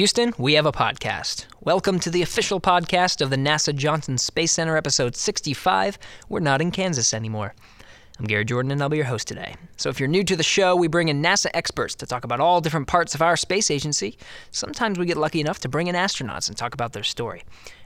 Houston, we have a podcast. Welcome to the official podcast of the NASA Johnson Space Center, episode 65. We're not in Kansas anymore. I'm Gary Jordan, and I'll be your host today. So, if you're new to the show, we bring in NASA experts to talk about all different parts of our space agency. Sometimes we get lucky enough to bring in astronauts and talk about their story.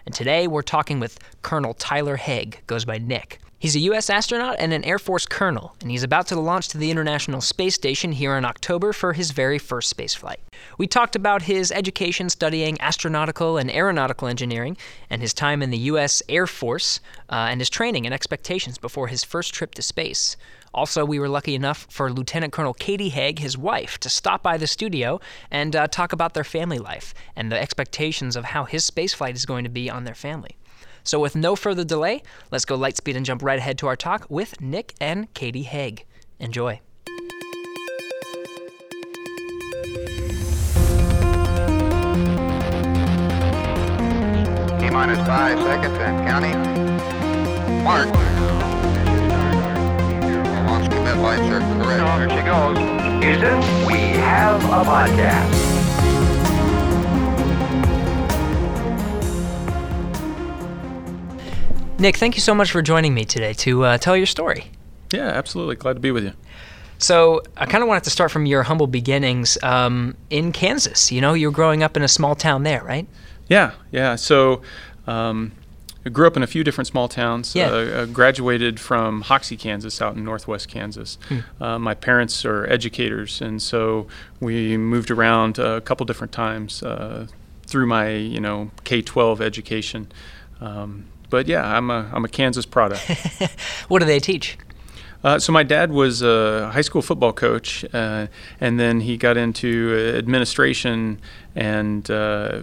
And today we're talking with Colonel Tyler Hague, goes by Nick. He's a U.S. astronaut and an Air Force colonel, and he's about to launch to the International Space Station here in October for his very first spaceflight. We talked about his education studying astronautical and aeronautical engineering, and his time in the U.S. Air Force, uh, and his training and expectations before his first trip to space. Also, we were lucky enough for Lieutenant Colonel Catie Hague, his wife, to stop by the studio and uh, talk about their family life and the expectations of how his spaceflight is going to be on their family. So, with no further delay, let's go light speed and jump right ahead to our talk with Nick and Catie Hague. Enjoy. T minus five seconds and counting. Mark. Launch commit lights are correct. There she goes. Houston, we have a podcast. Nick, thank you so much for joining me today to uh, tell your story. Yeah, absolutely. Glad to be with you. So, I kind of wanted to start from your humble beginnings um, in Kansas. You know, you were growing up in a small town there, right? Yeah, yeah. So, um, I grew up in a few different small towns. Yeah. Uh, graduated from Hoxie, Kansas, out in northwest Kansas. Uh, my parents are educators, and so we moved around a couple different times uh, through my, you know, K-12 education. Um, but yeah, I'm a I'm a Kansas product. What do they teach? Uh, so my dad was a high school football coach, uh, and then he got into administration and uh,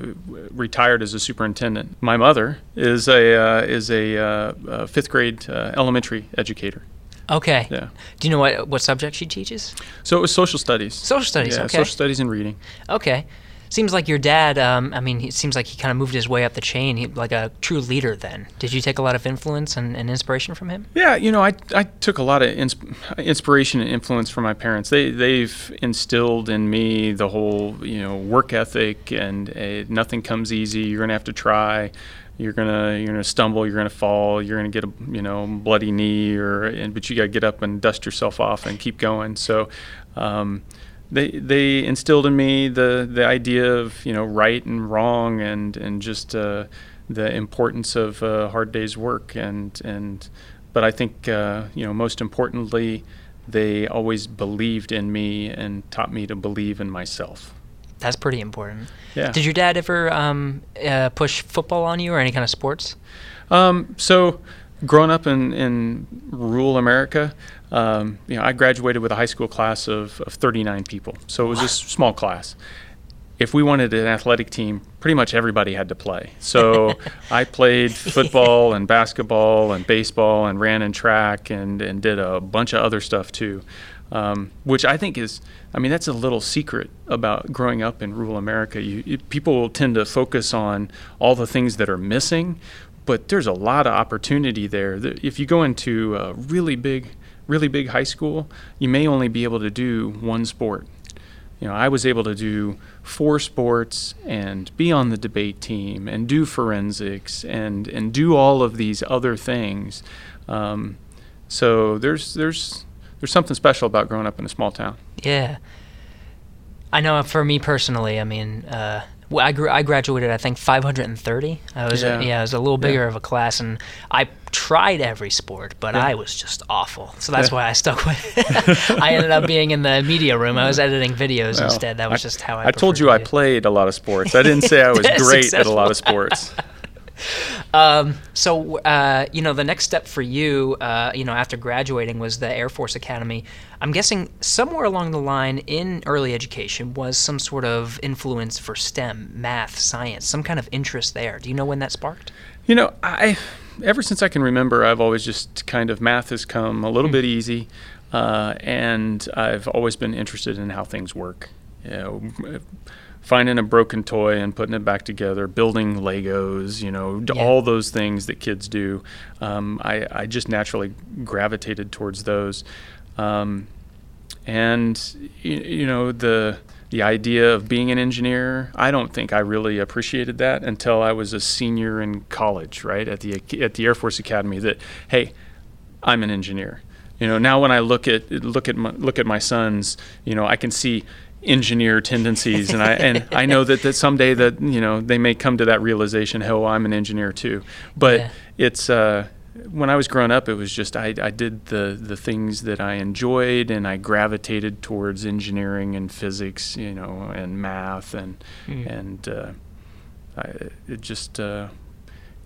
retired as a superintendent. My mother is a uh, is a, uh, a fifth grade uh, elementary educator. Okay. Yeah. Do you know what what subject she teaches? So it was social studies. Social studies. Yeah, okay. social studies and reading. Okay. Seems like your dad. Um, I mean, it seems like he kind of moved his way up the chain, he, like a true leader. Then, did you take a lot of influence and, and inspiration from him? Yeah, you know, I, I took a lot of insp- inspiration and influence from my parents. They they've instilled in me the whole you know work ethic and uh, nothing comes easy. You're gonna have to try. You're gonna you're gonna stumble. You're gonna fall. You're gonna get a you know bloody knee or and, but you gotta get up and dust yourself off and keep going. So. Um, they, they instilled in me the, the idea of you know right and wrong and and just uh, the importance of a hard day's work and and but I think uh, you know most importantly they always believed in me and taught me to believe in myself. That's pretty important. Yeah. Did your dad ever um, uh, push football on you or any kind of sports? Um, so, growing up in, in rural America, um, you know, I graduated with a high school class of, of 39 people. So it was a small class. If we wanted an athletic team, pretty much everybody had to play. So I played football and basketball and baseball and ran in track and, and did a bunch of other stuff too. Um, which I think is, I mean, that's a little secret about growing up in rural America. You, you, people tend to focus on all the things that are missing, but there's a lot of opportunity there. If you go into a really big, really big high school, you may only be able to do one sport. You know, I was able to do four sports and be on the debate team and do forensics and and do all of these other things. Um, so there's there's there's something special about growing up in a small town. Yeah. I know for me personally, I mean, uh, well, I, grew, I graduated, I think, 530. I was, yeah, Yeah. yeah I was a little bigger Yeah. of a class, and I tried every sport, but Yeah. I was just awful. So that's why I stuck with it. I ended up being in the media room. I was editing videos Well, instead. That was just how I I told you I played a lot of sports. I didn't say I was great at a lot of sports. Um, so, uh, you know, the next step for you, uh, you know, after graduating was the Air Force Academy. I'm guessing somewhere along the line in early education was some sort of influence for STEM, math, science, some kind of interest there. Do you know when that sparked? You know, I ever since I can remember, I've always just kind of math has come a little bit easy, uh, and I've always been interested in how things work. You know, finding a broken toy and putting it back together, building Legos, you know, yeah. all those things that kids do. Um, I, I just naturally gravitated towards those. Um, and, you, you know, the the idea of being an engineer, I don't think I really appreciated that until I was a senior in college, right at the at the Air Force Academy. That hey, I'm an engineer. You know, now when I look at look at my, look at my sons, you know, I can see engineer tendencies, and I and I know that, that someday that you know they may come to that realization. Oh, I'm an engineer too. But Yeah. it's uh, when I was growing up, it was just I, I did the the things that I enjoyed, and I gravitated towards engineering and physics, you know, and math, and Mm. and uh, I, it just uh,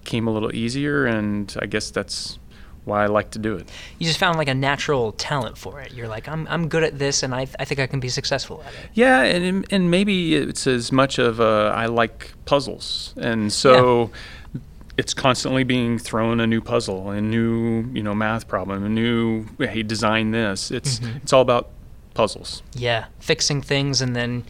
came a little easier, and I guess that's why I like to do it. You just found like a natural talent for it. You're like, I'm, I'm good at this, and I, I think I can be successful at it. Yeah, and and maybe it's as much of a, I like puzzles, and so it's constantly being thrown a new puzzle, a new you know math problem, a new hey design this. It's mm-hmm. it's all about puzzles. Yeah, fixing things and then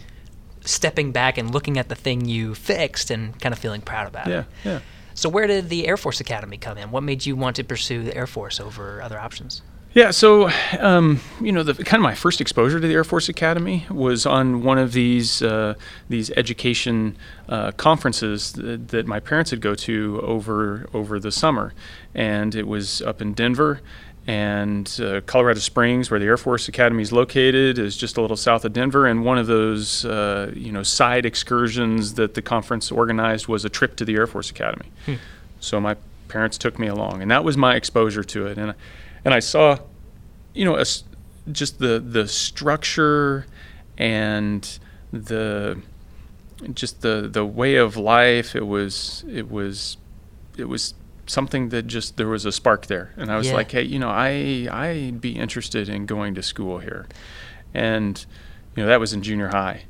stepping back and looking at the thing you fixed and kind of feeling proud about Yeah, it. Yeah, yeah. So where did the Air Force Academy come in? What made you want to pursue the Air Force over other options? Yeah, so um, you know, the kind of my first exposure to the Air Force Academy was on one of these uh, these education uh, conferences that, that my parents would go to over over the summer, and it was up in Denver. And uh, Colorado Springs, where the Air Force Academy is located, is just a little south of Denver. And one of those, uh, you know, side excursions that the conference organized was a trip to the Air Force Academy. So my parents took me along, and that was my exposure to it. And and I saw, you know, a just the the structure and the just the the way of life. It was it was it was something that just there was a spark there, and I was Yeah. like, hey, you know, I I'd be interested in going to school here, and you know that was in junior high,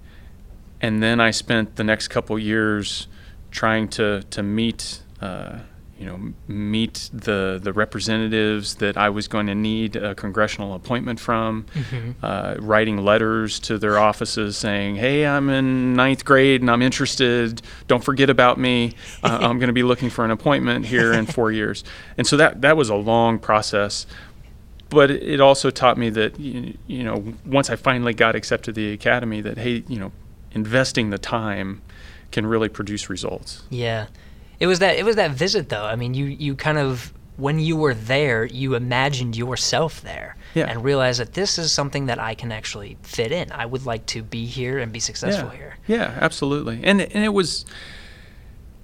and then I spent the next couple years trying to to meet. Uh, you know, meet the the representatives that I was going to need a congressional appointment from, uh, writing letters to their offices saying, "Hey, I'm in ninth grade and I'm interested. Don't forget about me. Uh, I'm going to be looking for an appointment here in four years." And so that that was a long process, but it it also taught me that you, you know once I finally got accepted to the academy, that hey, you know, investing the time can really produce results. Yeah, it was that it was that visit though. I mean, you you kind of when you were there, you imagined yourself there Yeah. and realized that this is something that I can actually fit in. I would like to be here and be successful yeah. here. Yeah, absolutely. And and it was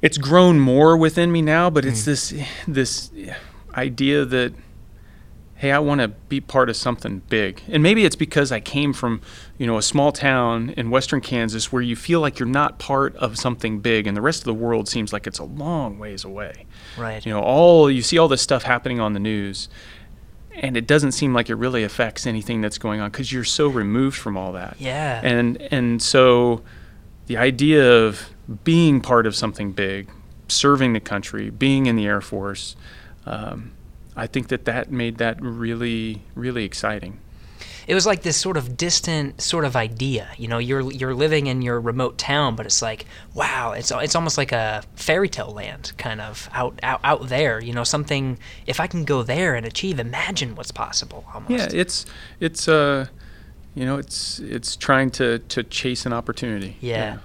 it's grown more within me now, but it's hmm. this this idea that hey, I want to be part of something big. And maybe it's because I came from, you know, a small town in western Kansas where you feel like you're not part of something big and the rest of the world seems like it's a long ways away. Right. You know, all you see all this stuff happening on the news and it doesn't seem like it really affects anything that's going on cuz you're so removed from all that Yeah. and and so the idea of being part of something big, serving the country, being in the Air Force, um, I think that that made that really really exciting. it was like this sort of distant sort of idea. You know, you're you're living in your remote town, but it's like, wow, it's it's almost like a fairy tale land kind of out out out there. You know, something. If I can go there and achieve, imagine what's possible. Almost. Yeah, it's it's uh, you know, it's it's trying to to chase an opportunity. Yeah.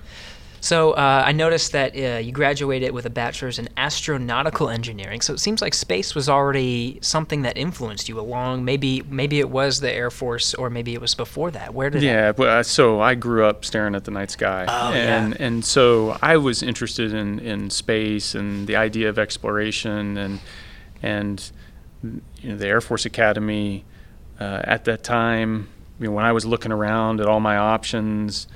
So uh, I noticed that uh, you graduated with a bachelor's in astronautical engineering. So it seems like space was already something that influenced you along. Maybe maybe it was the Air Force, or maybe it was before that. Where did Yeah, but uh, so I grew up staring at the night sky, Oh, yeah. and and so I was interested in, in space and the idea of exploration and and you know the Air Force Academy uh, at that time. You know, when I was looking around at all my options,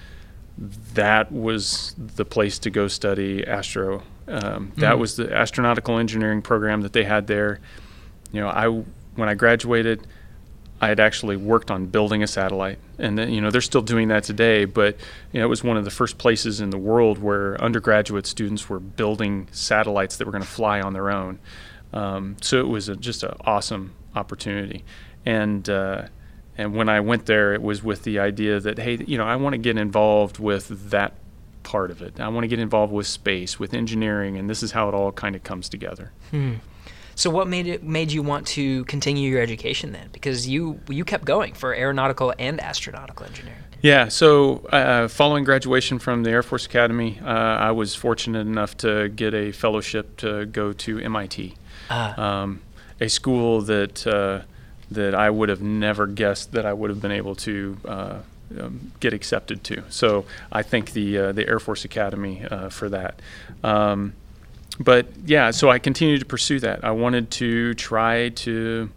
that was the place to go study astro. Um, that was the astronautical engineering program that they had there. You know, I when I graduated, I had actually worked on building a satellite, and then, you know they're still doing that today. But you know, it was one of the first places in the world where undergraduate students were building satellites that were going to fly on their own. Um, so it was a, just an awesome opportunity, and uh, and when I went there, it was with the idea that hey, you know, I want to get involved with that part of it. I want to get involved with space, with engineering, and this is how it all kind of comes together. Hmm. So what made it made you want to continue your education then? Because you you kept going for aeronautical and astronautical engineering. Yeah, so uh, following graduation from the Air Force Academy, uh, I was fortunate enough to get a fellowship to go to MIT, Ah. um, a school that uh, that I would have never guessed that I would have been able to uh, um, get accepted to. So I thank the uh, the Air Force Academy uh, for that. Um, but yeah, so I continued to pursue that. I wanted to try to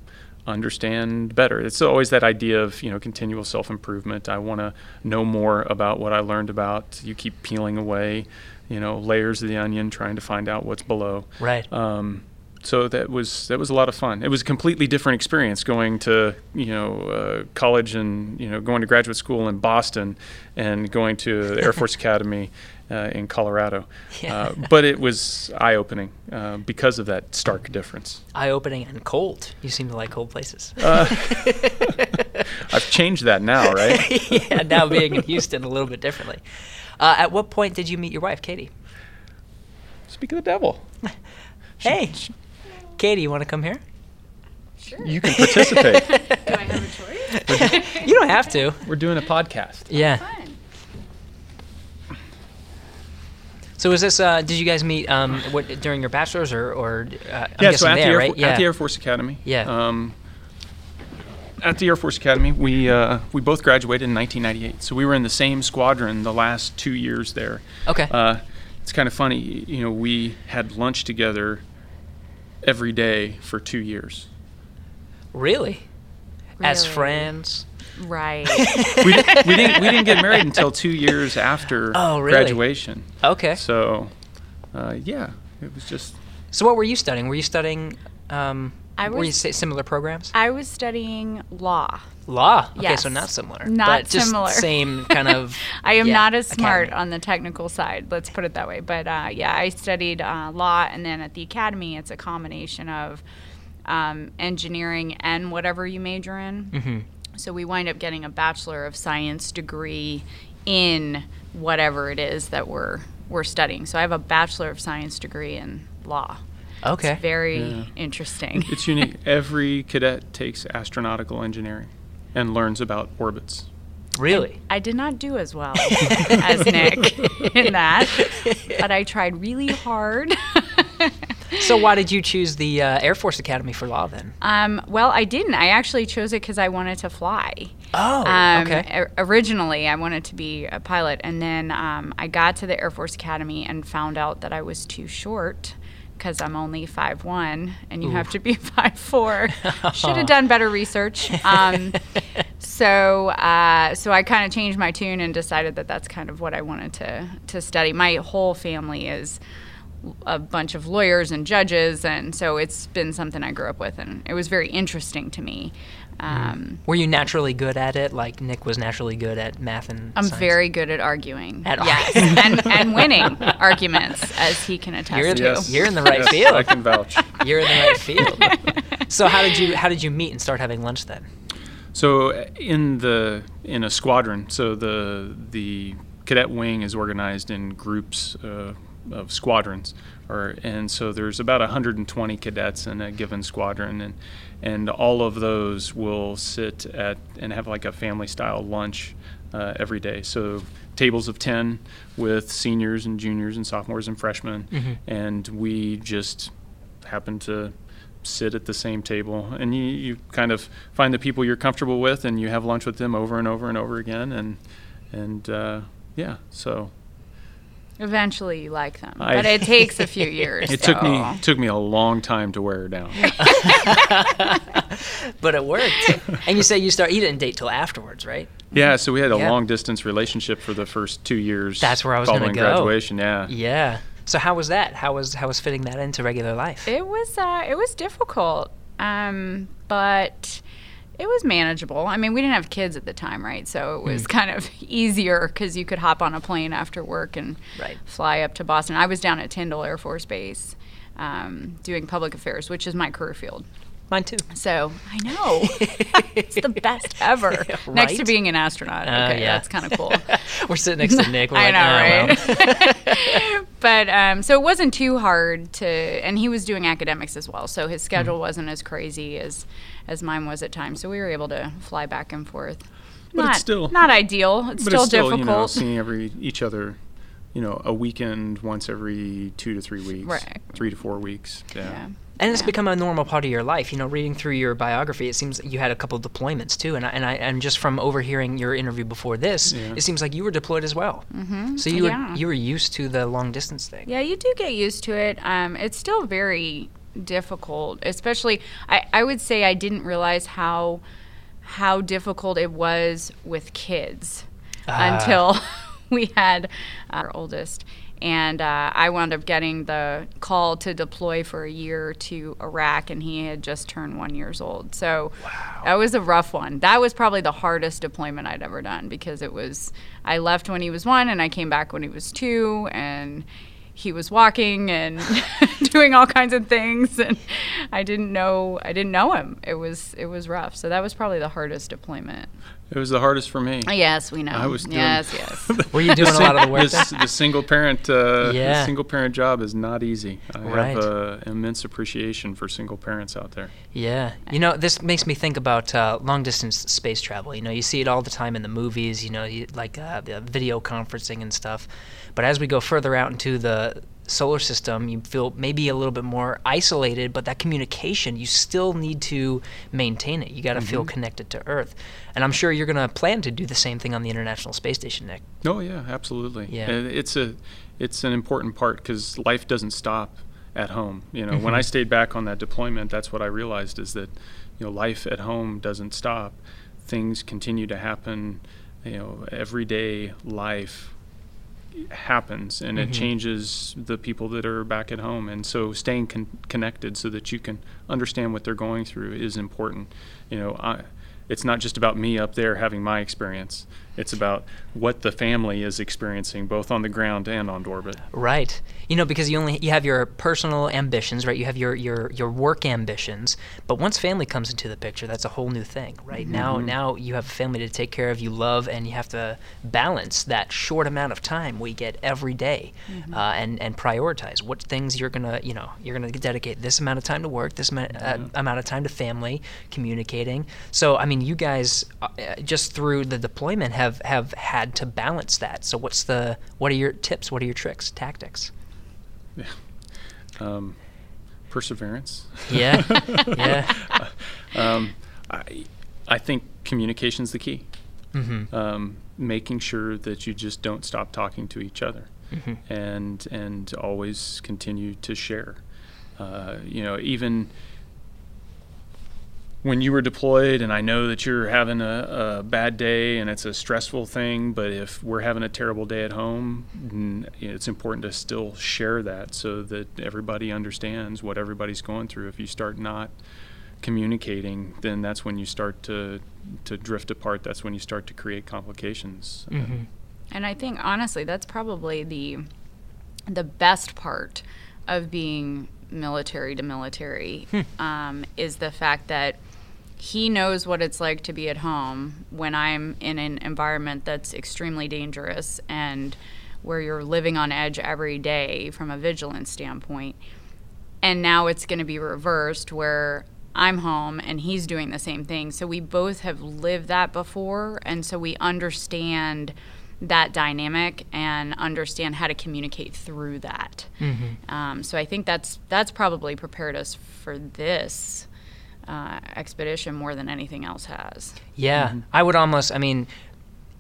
understand better. It's always that idea of you know continual self improvement. I want to know more about what I learned about. You keep peeling away, you know, layers of the onion, trying to find out what's below. Right. Um, so that was that was a lot of fun. It was a completely different experience going to you know uh, college and you know going to graduate school in Boston and going to the Air Force Academy uh, in Colorado. Yeah. Uh, but it was eye opening uh, because of that stark difference. Eye opening and cold. You seem to like cold places. Uh, I've changed that now, right? yeah, now being in Houston a little bit differently. Uh, at what point did you meet your wife, Catie? Speak of the devil. Hey, Catie, you want to come here? Sure. You can participate. Do I have a choice? You don't have to. We're doing a podcast. Yeah. Fun. So was this? Uh, did you guys meet um, what, during your bachelor's or, or uh, I'm yeah, guessing so at, there, the Air right? For- yeah. at the Air Force Academy. Yeah. Um, at the Air Force Academy, we uh, we both graduated in 1998. So we were in the same squadron the last two years there. okay. Uh, it's kind of funny, you know, we had lunch together every day for two years. really? As friends? Right. We, we didn't we didn't get married until two years after Oh, really? graduation. Okay. So, uh, yeah, it was just So what were you studying? Were you studying? Um, I were you was- similar programs? I was studying law. Law. Okay, so not similar. Not but just similar. Same kind of. I am yeah, not as smart academy. on the technical side, let's put it that way. But uh, yeah, I studied uh, law, and then at the academy, it's a combination of um, engineering and whatever you major in. Mm-hmm. So we wind up getting a Bachelor of Science degree in whatever it is that we're we're studying. So I have a Bachelor of Science degree in law. Okay. It's very Yeah. interesting. it's unique. Every cadet takes astronautical engineering and learns about orbits. Really? I did not do as well as Nick in that, but I tried really hard. So why did you choose the uh, Air Force Academy for law then? um, well, I didn't. I actually chose it because I wanted to fly. Oh, Um, okay. o- Originally, I wanted to be a pilot, and then um, I got to the Air Force Academy and found out that I was too short because I'm only five one, and you have to be five four. Should have done better research. Um, so, uh, so I kind of changed my tune and decided that that's kind of what I wanted to to study. My whole family is a bunch of lawyers and judges, and so it's been something I grew up with, and it was very interesting to me. Um, Were you naturally good at it? Like Nick was naturally good at math and I'm science? very good at arguing. At yes, arguing. and, and winning arguments, as he can attest You're, to. the, you're in the right Yes, field. I can vouch. You're in the right field. so how did you how did you meet and start having lunch then? So uh, in the in a squadron, so the the cadet wing is organized in groups uh, of squadrons, or and so there's about 120 cadets in a given squadron, and and all of those will sit at and have like a family style lunch uh, every day. So tables of 10 with seniors and juniors and sophomores and freshmen, and we just happen to sit at the same table. And you, you kind of find the people you're comfortable with and you have lunch with them over and over and over again and and uh, yeah so Eventually, you like them, I- but it takes a few years. it took me took me a long time to wear her down But it worked. and you say you start you didn't date till afterwards, right? yeah so we had a Yeah. long distance relationship for the first two years That's where I was gonna go. graduation yeah Yeah. So how was that? How was how was fitting that into regular life? It was uh, it was difficult, um, but it was manageable. I mean, we didn't have kids at the time, right? So it was kind of easier because you could hop on a plane after work and Right. fly up to Boston. I was down at Tyndall Air Force Base um, doing public affairs, which is my career field. Mine too. So I know it's the best ever. Next to being an astronaut. Uh, okay, yeah. that's kind of cool. We're sitting next to Nick. We're I like, know, "Oh, well." right? but um, so it wasn't too hard to, and he was doing academics as well, so his schedule wasn't as crazy as as mine was at times. So we were able to fly back and forth. But not, it's still- not ideal. It's but still it's still difficult. you know seeing every each other you know a weekend once every two to three weeks Right. three to four weeks yeah, yeah. And it's Yeah. become a normal part of your life. You know, reading through your biography, it seems that you had a couple deployments too. And I, and I and just from overhearing your interview before this, Yeah. it seems like you were deployed as well. Mm-hmm. So you Yeah. were you were used to the long distance thing. Yeah, you do get used to it. Um, it's still very difficult, especially. I, I would say I didn't realize how how difficult it was with kids Ah. until we had our oldest. And uh, I wound up getting the call to deploy for a year to Iraq, and he had just turned one years old. So that was a rough one. That was probably the hardest deployment I'd ever done because it was I left when he was one, and I came back when he was two, and he was walking and doing all kinds of things, and I didn't know I didn't know him. It was it was rough. So that was probably the hardest deployment. It was the hardest for me Yes, we know. I was doing- yes, yes. Were you doing a lot of the work? this, the single parent uh, Yeah. the single parent job is not easy i Right. have uh, immense appreciation for single parents out there Yeah. You know, this makes me think about uh, long distance space travel. You know, you see it all the time in the movies, you know, you, like uh, the video conferencing and stuff. But as we go further out into the solar system, you feel maybe a little bit more isolated, but that communication, you still need to maintain it. You got to feel mm-hmm. connected to Earth. And I'm sure you're going to plan to do the same thing on the International Space Station, Nick. Oh yeah, absolutely. Yeah. And it's a it's an important part because life doesn't stop at home. You know, when I mm-hmm. stayed back on that deployment, that's what I realized is that you know life at home doesn't stop. Things continue to happen. You know, everyday life happens and it mm-hmm. changes the people that are back at home. And so staying con- connected so that you can understand what they're going through is important. You know I, it's not just about me up there having my experience it's about what the family is experiencing both on the ground and on orbit Right. You know, because you only you have your personal ambitions, right? You have your your your work ambitions, but once family comes into the picture, that's a whole new thing, right? Now now you have a family to take care of, you love, and you have to balance that short amount of time we get every day, uh, and and prioritize what things you're gonna you know you're gonna dedicate this amount of time to work, this amount, uh, amount of time to family, communicating. So I mean, you guys uh, uh, just through the deployment have have had to balance that. So what's the what are your tips? What are your tricks, tactics? um, perseverance Yeah, yeah. um, I, I think communication's the key. Mm-hmm. Um, making sure that you just don't stop talking to each other, Mm-hmm. and and always continue to share. Uh, you know, even when you were deployed, and I know that you're having a, a bad day and it's a stressful thing, but if we're having a terrible day at home, it's important to still share that so that everybody understands what everybody's going through. If you start not communicating, then that's when you start to to drift apart. That's when you start to create complications. Mm-hmm. And I think honestly, that's probably the the best part of being military to military um, is the fact that he knows what it's like to be at home when I'm in an environment that's extremely dangerous and where you're living on edge every day from a vigilance standpoint. And now it's going to be reversed where I'm home and he's doing the same thing. So we both have lived that before. And so we understand that dynamic and understand how to communicate through that. Um, so I think that's that's probably prepared us for this uh, expedition more than anything else has. Yeah, I would almost. I mean,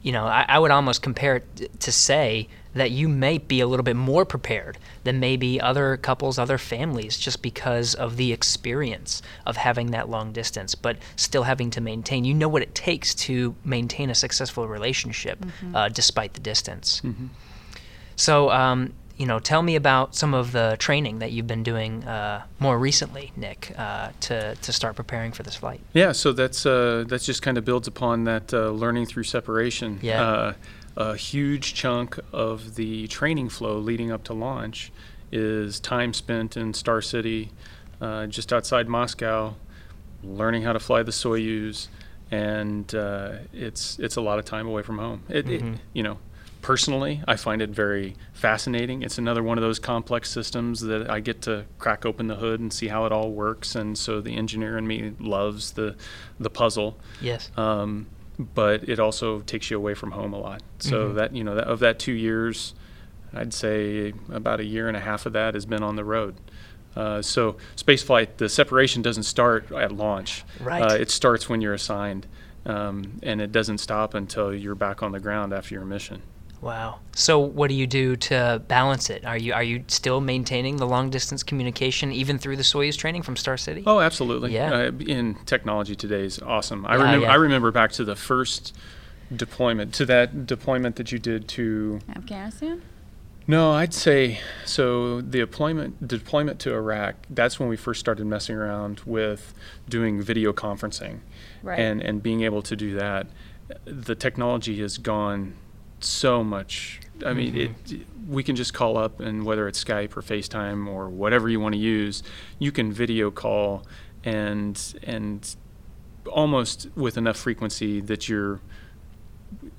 you know, I, I would almost compare it t- to say that you may be a little bit more prepared than maybe other couples, other families, just because of the experience of having that long distance, but still having to maintain. You know what it takes to maintain a successful relationship uh, despite the distance. So, um, you know, tell me about some of the training that you've been doing uh, more recently, Nick, uh, to to start preparing for this flight. Yeah, so that's uh, that's just kind of builds upon that uh, learning through separation. Yeah. Uh, a huge chunk of the training flow leading up to launch is time spent in Star City, uh, just outside Moscow, learning how to fly the Soyuz, and uh, it's it's a lot of time away from home. It, it you know, personally, I find it very fascinating. It's another one of those complex systems that I get to crack open the hood and see how it all works. And so the engineer in me loves the the puzzle. Yes. Um, but it also takes you away from home a lot. So Mhm. that you know that, of that two years, I'd say about a year and a half of that has been on the road. Uh, so spaceflight, the separation doesn't start at launch. Right. Uh, it starts when you're assigned, um, and it doesn't stop until you're back on the ground after your mission. Wow. So what do you do to balance it? Are you are you still maintaining the long distance communication even through the Soyuz training from Star City? Oh, absolutely. Yeah. Uh, in technology today is awesome. I Yeah, remember. yeah. I remember back to the first deployment, to that deployment that you did to Afghanistan? No, I'd say so. The deployment deployment to Iraq. That's when we first started messing around with doing video conferencing, Right. and and being able to do that. The technology has gone so much. I mean, mm-hmm. it. We can just call up, and whether it's Skype or FaceTime or whatever you want to use, you can video call, and and almost with enough frequency that you're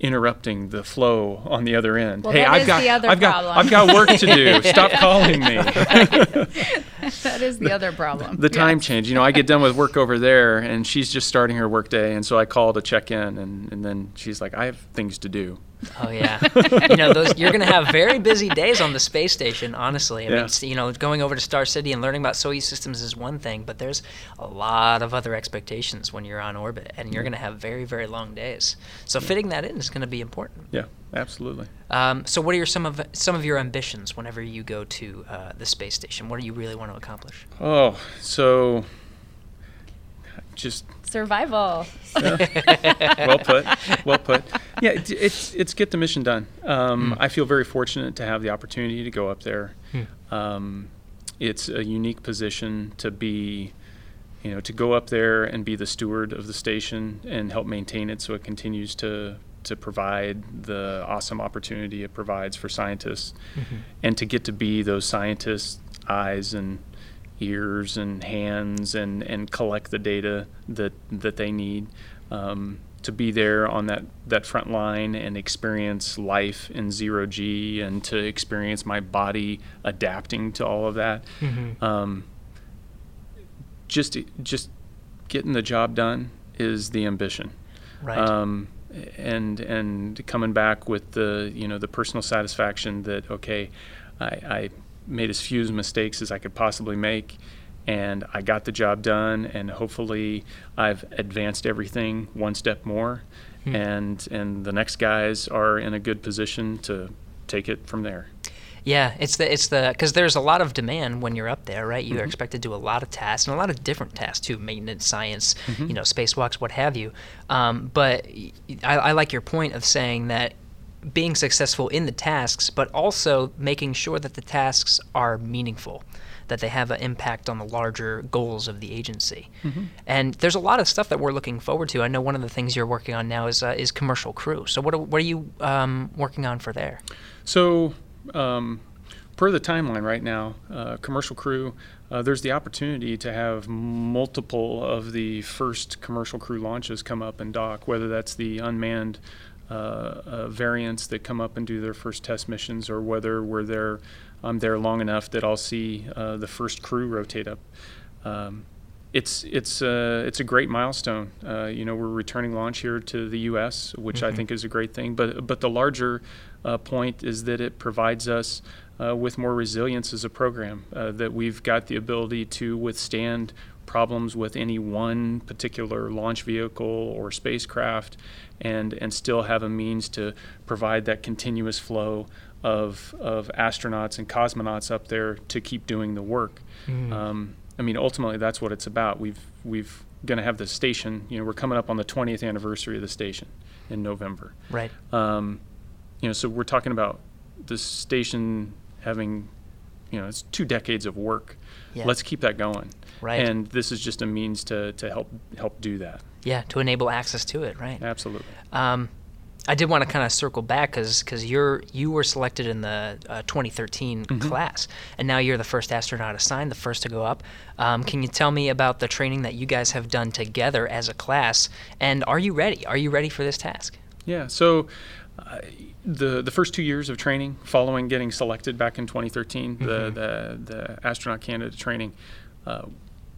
interrupting the flow on the other end. Well, hey, that I've is got the other I've got. I've got work to do. Stop calling me. that is the other problem. the time Yes. change. You know, I get done with work over there and she's just starting her work day and so I call to check in and, and then she's like, I have things to do. Oh yeah, you know those. You're going to have very busy days on the space station. Honestly, I mean, Yeah. s- you know, going over to Star City and learning about Soyuz systems is one thing, but there's a lot of other expectations when you're on orbit, and you're going to have very, very long days. So fitting that in is going to be important. Yeah, absolutely. Um, so, what are your, some of some of your ambitions whenever you go to uh, the space station? What do you really want to accomplish? Oh, so just Survival. well put. Well put. Yeah, it, it's it's get the mission done. Um, Hmm. I feel very fortunate to have the opportunity to go up there. Um, it's a unique position to be, you know, to go up there and be the steward of the station and help maintain it so it continues to to provide the awesome opportunity it provides for scientists, and to get to be those scientists' eyes and ears and hands and, and collect the data that that they need um, to be there on that, that front line and experience life in zero G and to experience my body adapting to all of that. Um, just just getting the job done is the ambition. Right. Um, and and coming back with the you know the personal satisfaction that okay, I, I made as few mistakes as I could possibly make, and I got the job done, and hopefully I've advanced everything one step more, and and the next guys are in a good position to take it from there. Yeah, it's the it's the because there's a lot of demand when you're up there, right? Mm-hmm. You're expected to do a lot of tasks and a lot of different tasks too, maintenance, science, Mm-hmm. you know, spacewalks, what have you. Um, but I like your point of saying that being successful in the tasks, but also making sure that the tasks are meaningful, that they have an impact on the larger goals of the agency. Mm-hmm. And there's a lot of stuff that we're looking forward to. I know one of the things you're working on now is uh, is commercial crew. So what are, what are you um, working on for there? So, um, per the timeline right now, uh, commercial crew, uh, there's the opportunity to have multiple of the first commercial crew launches come up and dock, whether that's the unmanned uh, uh, variants that come up and do their first test missions, or whether we're there, I'm there long enough that I'll see uh, the first crew rotate up. Um, it's it's uh, it's a great milestone. Uh, you know, we're returning launch here to the U.S., which I think is a great thing. But but the larger uh, point is that it provides us uh, with more resilience as a program. Uh, that we've got the ability to withstand problems with any one particular launch vehicle or spacecraft, and and still have a means to provide that continuous flow of of astronauts and cosmonauts up there to keep doing the work. Um, I mean, ultimately, that's what it's about. We've we've going to have the station. You know, we're coming up on the 20th anniversary of the station in November. Right. Um, you know, so we're talking about the station having, you know, it's two decades of work. Yeah. Let's keep that going. Right. And this is just a means to, to help help do that. Yeah, to enable access to it, right? Absolutely. Um, I did want to kind of circle back because you're you were selected in the uh, 2013 Mm-hmm. class, and now you're the first astronaut assigned, the first to go up. Um, can you tell me about the training that you guys have done together as a class, and are you ready? Are you ready for this task? Yeah. So the the first two years of training following getting selected back in 2013, the, the the astronaut candidate training uh,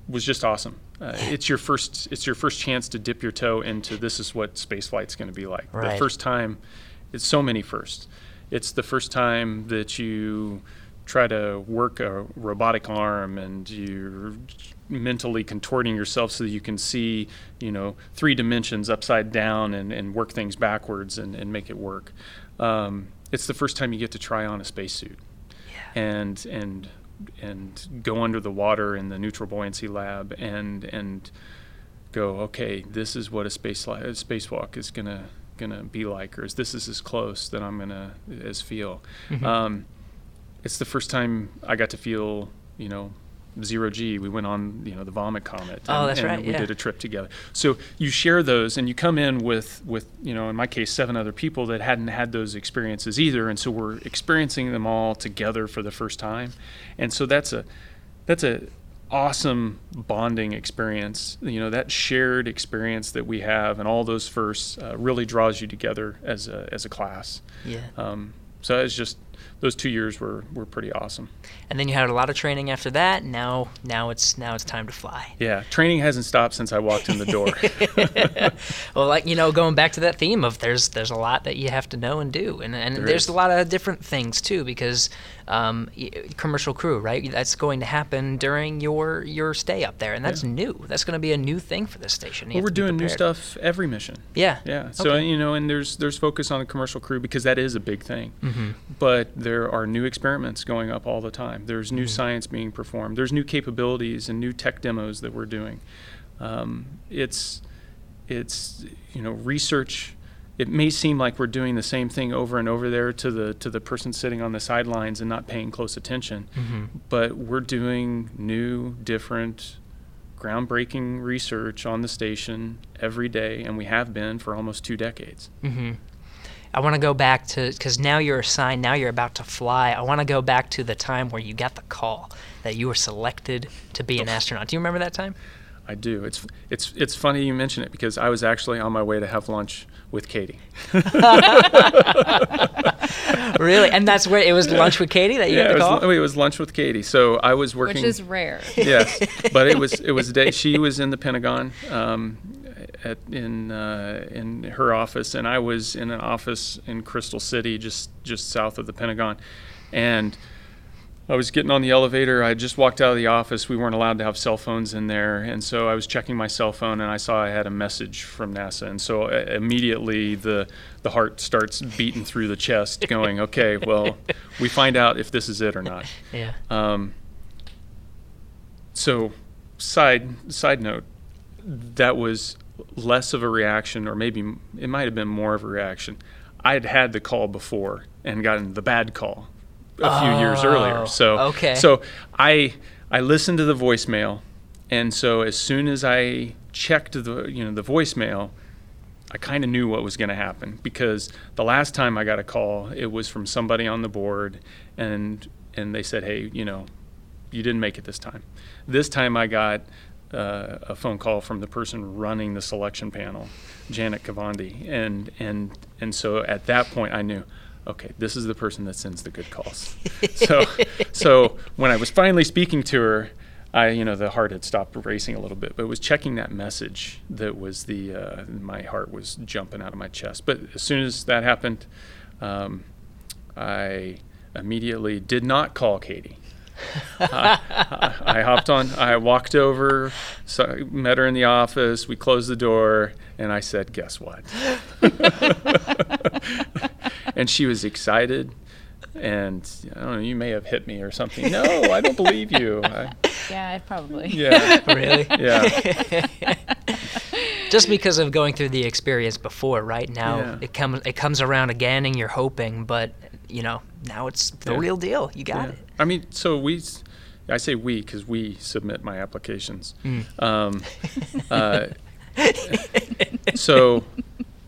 was just awesome. Uh, it's your first it's your first chance to dip your toe into this is what space flight's going to be like. Right. The first time, it's so many firsts. It's the first time that you try to work a robotic arm and you're mentally contorting yourself so that you can see, you know, three dimensions upside down and, and work things backwards and, and make it work. Um, it's the first time you get to try on a spacesuit Yeah. and and and go under the water in the neutral buoyancy lab and and go okay this is what a space li- a spacewalk is gonna gonna be like or is this is as close that I'm gonna as feel. Um, it's the first time I got to feel you know zero G we went on you know the vomit comet Oh, and, that's and right, we yeah. did a trip together. So you share those and you come in with with you know in my case seven other people that hadn't had those experiences either. And so we're experiencing them all together for the first time. And so that's a that's a awesome bonding experience. You know that shared experience that we have and all those firsts uh, really draws you together as a as a class. Yeah. um, so it's just those two years were were pretty awesome And then you had a lot of training after that. Now, now it's now it's time to fly. yeah training hasn't stopped since i walked in the door Well, like you know, going back to that theme of there's there's a lot that you have to know and do, and and There there's is. a lot of different things too because um, commercial crew, right? That's going to happen during your your stay up there, and that's new. That's going to be a new thing for this station. You well we're doing new stuff every mission Yeah. Yeah. So Okay. you know, and there's there's focus on the commercial crew because that is a big thing. Mm-hmm. But there are new experiments going up all the time. There's Mm-hmm. new science being performed. There's new capabilities and new tech demos that we're doing. Um, it's it's you know research. It may seem like we're doing the same thing over and over there to the to the person sitting on the sidelines and not paying close attention, Mm-hmm. but we're doing new, different, groundbreaking research on the station every day, and we have been for almost two decades. Mm-hmm. I want to go back to because now you're assigned. Now you're about to fly. I want to go back to the time where you got the call that you were selected to be an astronaut. Do you remember that time? I do. It's it's it's funny you mention it because I was actually on my way to have lunch with Catie. really? And that's where it was lunch with Catie that you yeah, got it the was, call. it was lunch with Catie. So I was working, which is rare. yes, but it was it was a day. She was in the Pentagon, um, at in uh, in her office, and I was in an office in Crystal City, just just south of the Pentagon, and. I was getting on the elevator. I just walked out of the office. We weren't allowed to have cell phones in there, and so I was checking my cell phone, and I saw I had a message from NASA, and so uh, immediately the the heart starts beating through the chest, going, "Okay, well, we find out if this is it or not." Yeah. Um, so, side side note, that was less of a reaction, or maybe it might have been more of a reaction. I had had the call before and gotten the bad call a few years Oh, earlier. So, okay. so I I listened to the voicemail, and so as soon as I checked the you know the voicemail, I kind of knew what was going to happen because the last time I got a call, it was from somebody on the board, and and they said, hey, you know, you didn't make it this time. This time I got uh, a phone call from the person running the selection panel, Janet Kavandi, and and and so at that point I knew. Okay, this is the person that sends the good calls. so, so when I was finally speaking to her, I, you know, the heart had stopped racing a little bit, but it was checking that message that was the, uh, my heart was jumping out of my chest. But as soon as that happened, um, I immediately did not call Catie. I, I hopped on, I walked over, so met her in the office, we closed the door, and I said, Guess what? and she was excited. And I don't know, you may have hit me or something. No, I don't believe you. I, Yeah, probably. yeah. Really? Yeah. Just because of going through the experience before, right now Yeah. it comes it comes around again, and you're hoping, but you know now it's the Yeah. real deal. You got Yeah. it. I mean, so we, I say we because we submit my applications. Mm. Um, uh, so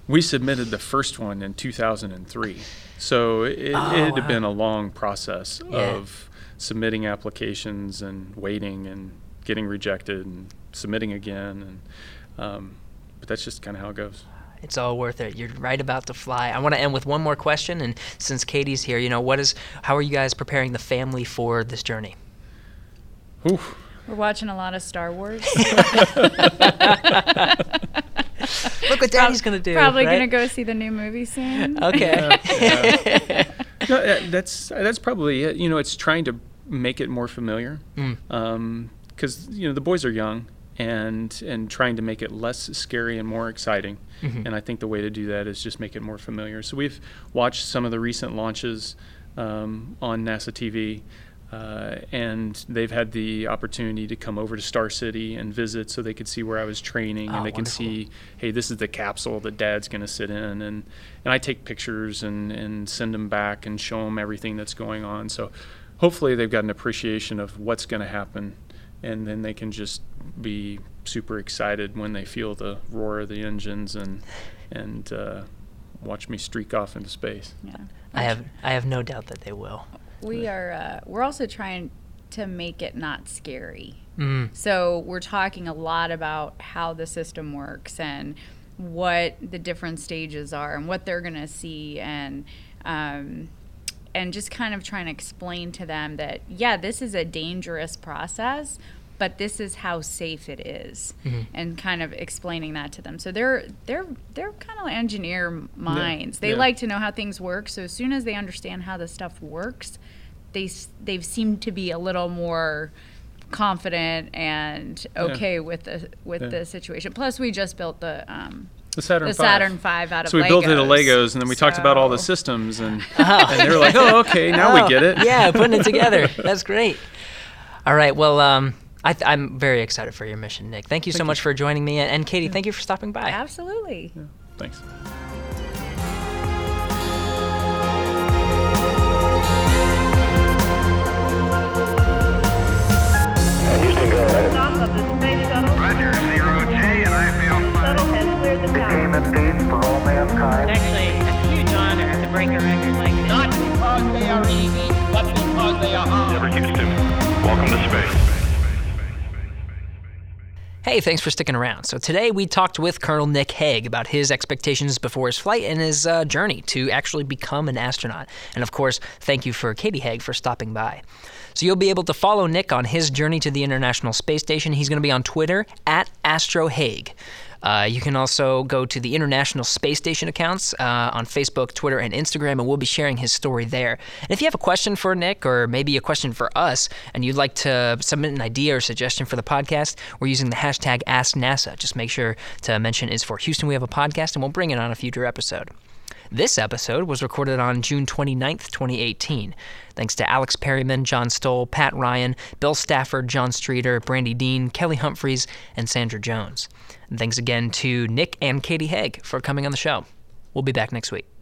we submitted the first one in 2003. So it, it had wow. been a long process Yeah. of submitting applications and waiting and getting rejected and submitting again. And um, but that's just kind of how it goes. It's all worth it. You're right about to fly. I want to end with one more question, and since Catie's here, you know, what is? How are you guys preparing the family for this journey? Ooh. We're watching a lot of Star Wars. Look what Daddy's gonna do. Probably right? gonna go see the new movie soon. Okay. No, uh, that's that's probably it. You know, it's trying to make it more familiar, Mm. because you know the boys are young, and and trying to make it less scary and more exciting. Mm-hmm. And I think the way to do that is just make it more familiar. So we've watched some of the recent launches um, on NASA TV. Uh, and they've had the opportunity to come over to Star City and visit so they could see where I was training Oh, and they can wonderful. see, hey, this is the capsule that dad's going to sit in. And, and I take pictures and, and send them back and show them everything that's going on. So hopefully they've got an appreciation of what's going to happen. And then they can just be super excited when they feel the roar of the engines and, and uh, watch me streak off into space. Yeah. I have I have no doubt that they will. We are. Uh, we're also trying to make it not scary. Mm. So we're talking a lot about how the system works and what the different stages are and what they're going to see and um, and just kind of trying to explain to them that yeah, this is a dangerous process, but this is how safe it is, and kind of explaining that to them. So they're they're they're kind of engineer minds. They yeah. like to know how things work. So as soon as they understand how the stuff works, they they've seemed to be a little more confident and okay with the with Yeah. the situation. Plus, we just built the um, The Saturn the Saturn Five out of So we built it of Legos, and then we talked about all the systems, and, and they were like, "Oh, okay, now we get it." Yeah, putting it together. That's great. All right. Well, um, I th- I'm very excited for your mission, Nick. Thank you so much for joining me, and, and Catie, thank you for stopping by. Absolutely. Thanks. Became a feast for all mankind. Actually, a huge honor to break a record like this. Not because they are easy, but because they are hard. Never Houston. Welcome to space. Hey, thanks for sticking around. So, today we talked with Colonel Nick Hague about his expectations before his flight and his uh, journey to actually become an astronaut. And of course, thank you for Catie Hague for stopping by. So, you'll be able to follow Nick on his journey to the International Space Station. He's going to be on Twitter at AstroHague. Uh, you can also go to the International Space Station accounts uh, on Facebook, Twitter, and Instagram, and we'll be sharing his story there. And if you have a question for Nick or maybe a question for us, and you'd like to submit an idea or suggestion for the podcast, we're using the hashtag AskNASA. Just make sure to mention is for Houston We Have a Podcast, and we'll bring it on a future episode. This episode was recorded on June 29th, 2018. Thanks to Alex Perryman, John Stoll, Pat Ryan, Bill Stafford, John Streeter, Brandi Dean, Kelly Humphries, and Sandra Jones. And thanks again to Nick and Catie Hague for coming on the show. We'll be back next week.